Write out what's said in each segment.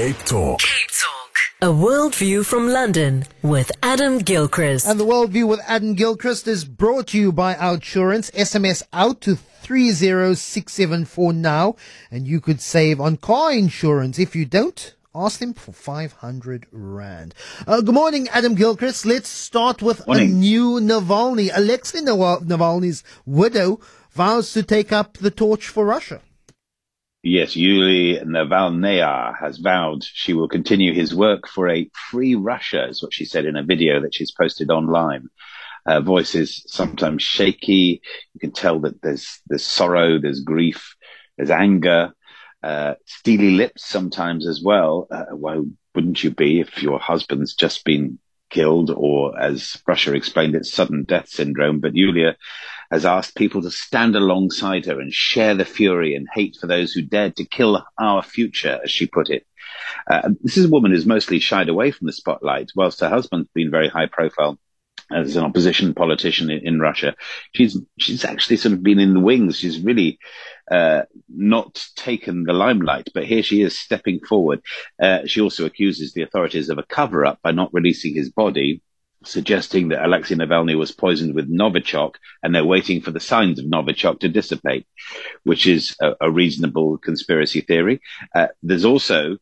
Cape Talk. Cape Talk. A worldview from London with Adam Gilchrist. And the Worldview with Adam Gilchrist is brought to you by Outsurance. SMS out to 30674 now, and you could save on car insurance. If you don't, ask them for 500 Rand. Uh, good morning, Adam Gilchrist. Let's start with a new Navalny. Alexei Nawal- Navalny's widow vows to take up the torch for Russia. Yes, Yulia Navalnaya has vowed she will continue his work for a free Russia, is what she said in a video that she's posted online. Her voice is sometimes shaky. You can tell that there's there's sorrow, there's grief, there's anger, uh, steely lips sometimes as well. Uh, why wouldn't you be if your husband's just been killed, or as Russia explained it, sudden death syndrome? But Yulia has asked people to stand alongside her and share the fury and hate for those who dared to kill our future, as she put it. Uh, this is a woman who's mostly shied away from the spotlight, whilst her husband's been very high profile as an opposition politician in, in Russia. She's she's actually sort of been in the wings. She's really uh, not taken the limelight, but here she is stepping forward. Uh, she also accuses the authorities of a cover up by not releasing his body suggesting that Alexei Navalny was poisoned with Novichok and they're waiting for the signs of Novichok to dissipate, which is a, a reasonable conspiracy theory. Uh, there's also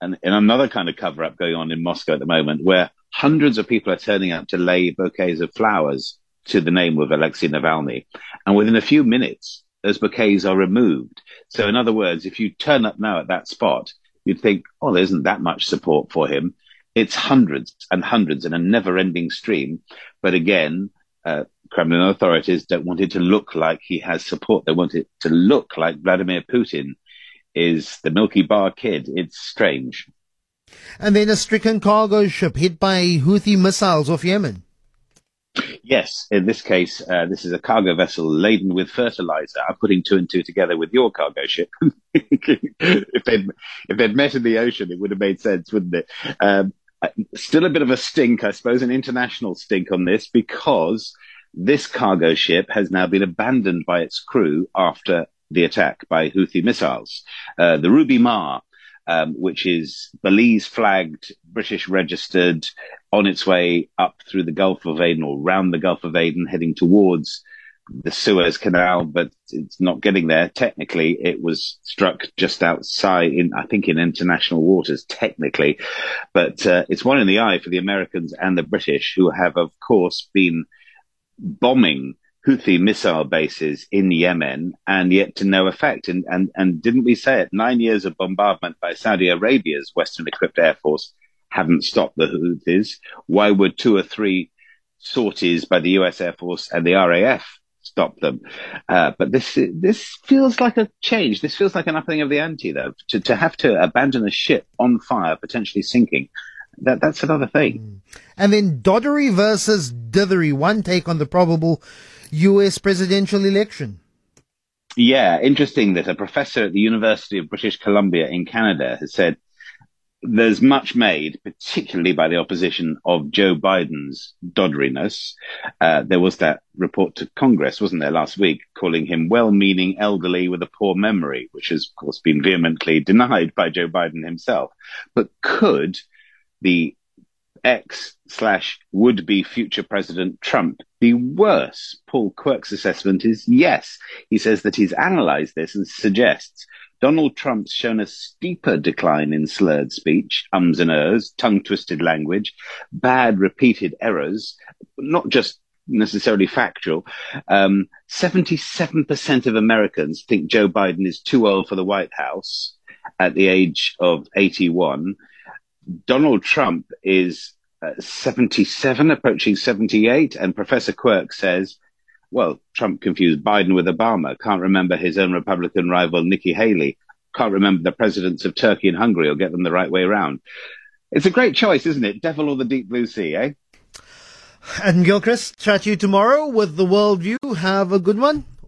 an, an another kind of cover up going on in Moscow at the moment where hundreds of people are turning up to lay bouquets of flowers to the name of Alexei Navalny. And within a few minutes, those bouquets are removed. So in other words, if you turn up now at that spot, you'd think, oh, there isn't that much support for him it's hundreds and hundreds in a never ending stream. But again, uh, Kremlin authorities don't want it to look like he has support. They want it to look like Vladimir Putin is the Milky Bar kid. It's strange. And then a stricken cargo ship hit by Houthi missiles off Yemen. Yes, in this case, uh, this is a cargo vessel laden with fertilizer. I'm putting two and two together with your cargo ship. if they'd if they'd met in the ocean, it would have made sense, wouldn't it? Um, still a bit of a stink, I suppose, an international stink on this because this cargo ship has now been abandoned by its crew after the attack by Houthi missiles. Uh, the Ruby Mar, um, which is Belize flagged, British registered, on its way up through the Gulf of Aden or round the Gulf of Aden, heading towards the Suez Canal, but it's not getting there. Technically, it was struck just outside in, I think, in international waters, technically, but uh, it's one in the eye for the Americans and the British, who have, of course, been bombing Houthi missile bases in Yemen and yet to no effect. And, and, and didn't we say it? Nine years of bombardment by Saudi Arabia's Western equipped air force haven't stopped the Houthis. Why would two or three sorties by the US Air Force and the RAF stop them? Uh, but this, this feels like a change. This feels like an upping of the ante though. To, to have to abandon a ship on fire, potentially sinking. That, that's another thing. And then Doddery versus Dithery. One take on the probable US presidential election. Yeah, interesting that a professor at the University of British Columbia in Canada has said there's much made, particularly by the opposition of Joe Biden's dodderiness. Uh, there was that report to Congress, wasn't there, last week, calling him well-meaning elderly with a poor memory, which has, of course, been vehemently denied by Joe Biden himself. But could the ex slash would be future President Trump be worse? Paul Quirk's assessment is yes. He says that he's analyzed this and suggests Donald Trump's shown a steeper decline in slurred speech, ums and ers, tongue twisted language, bad repeated errors, not just necessarily factual. Um, 77% of Americans think Joe Biden is too old for the White House at the age of 81. Donald Trump is uh, 77, approaching 78, and Professor Quirk says, well, Trump confused Biden with Obama, can't remember his own Republican rival Nikki Haley, can't remember the presidents of Turkey and Hungary or get them the right way around. It's a great choice, isn't it? Devil or the deep blue sea, eh? And Gilchrist, chat to you tomorrow with the worldview. Have a good one.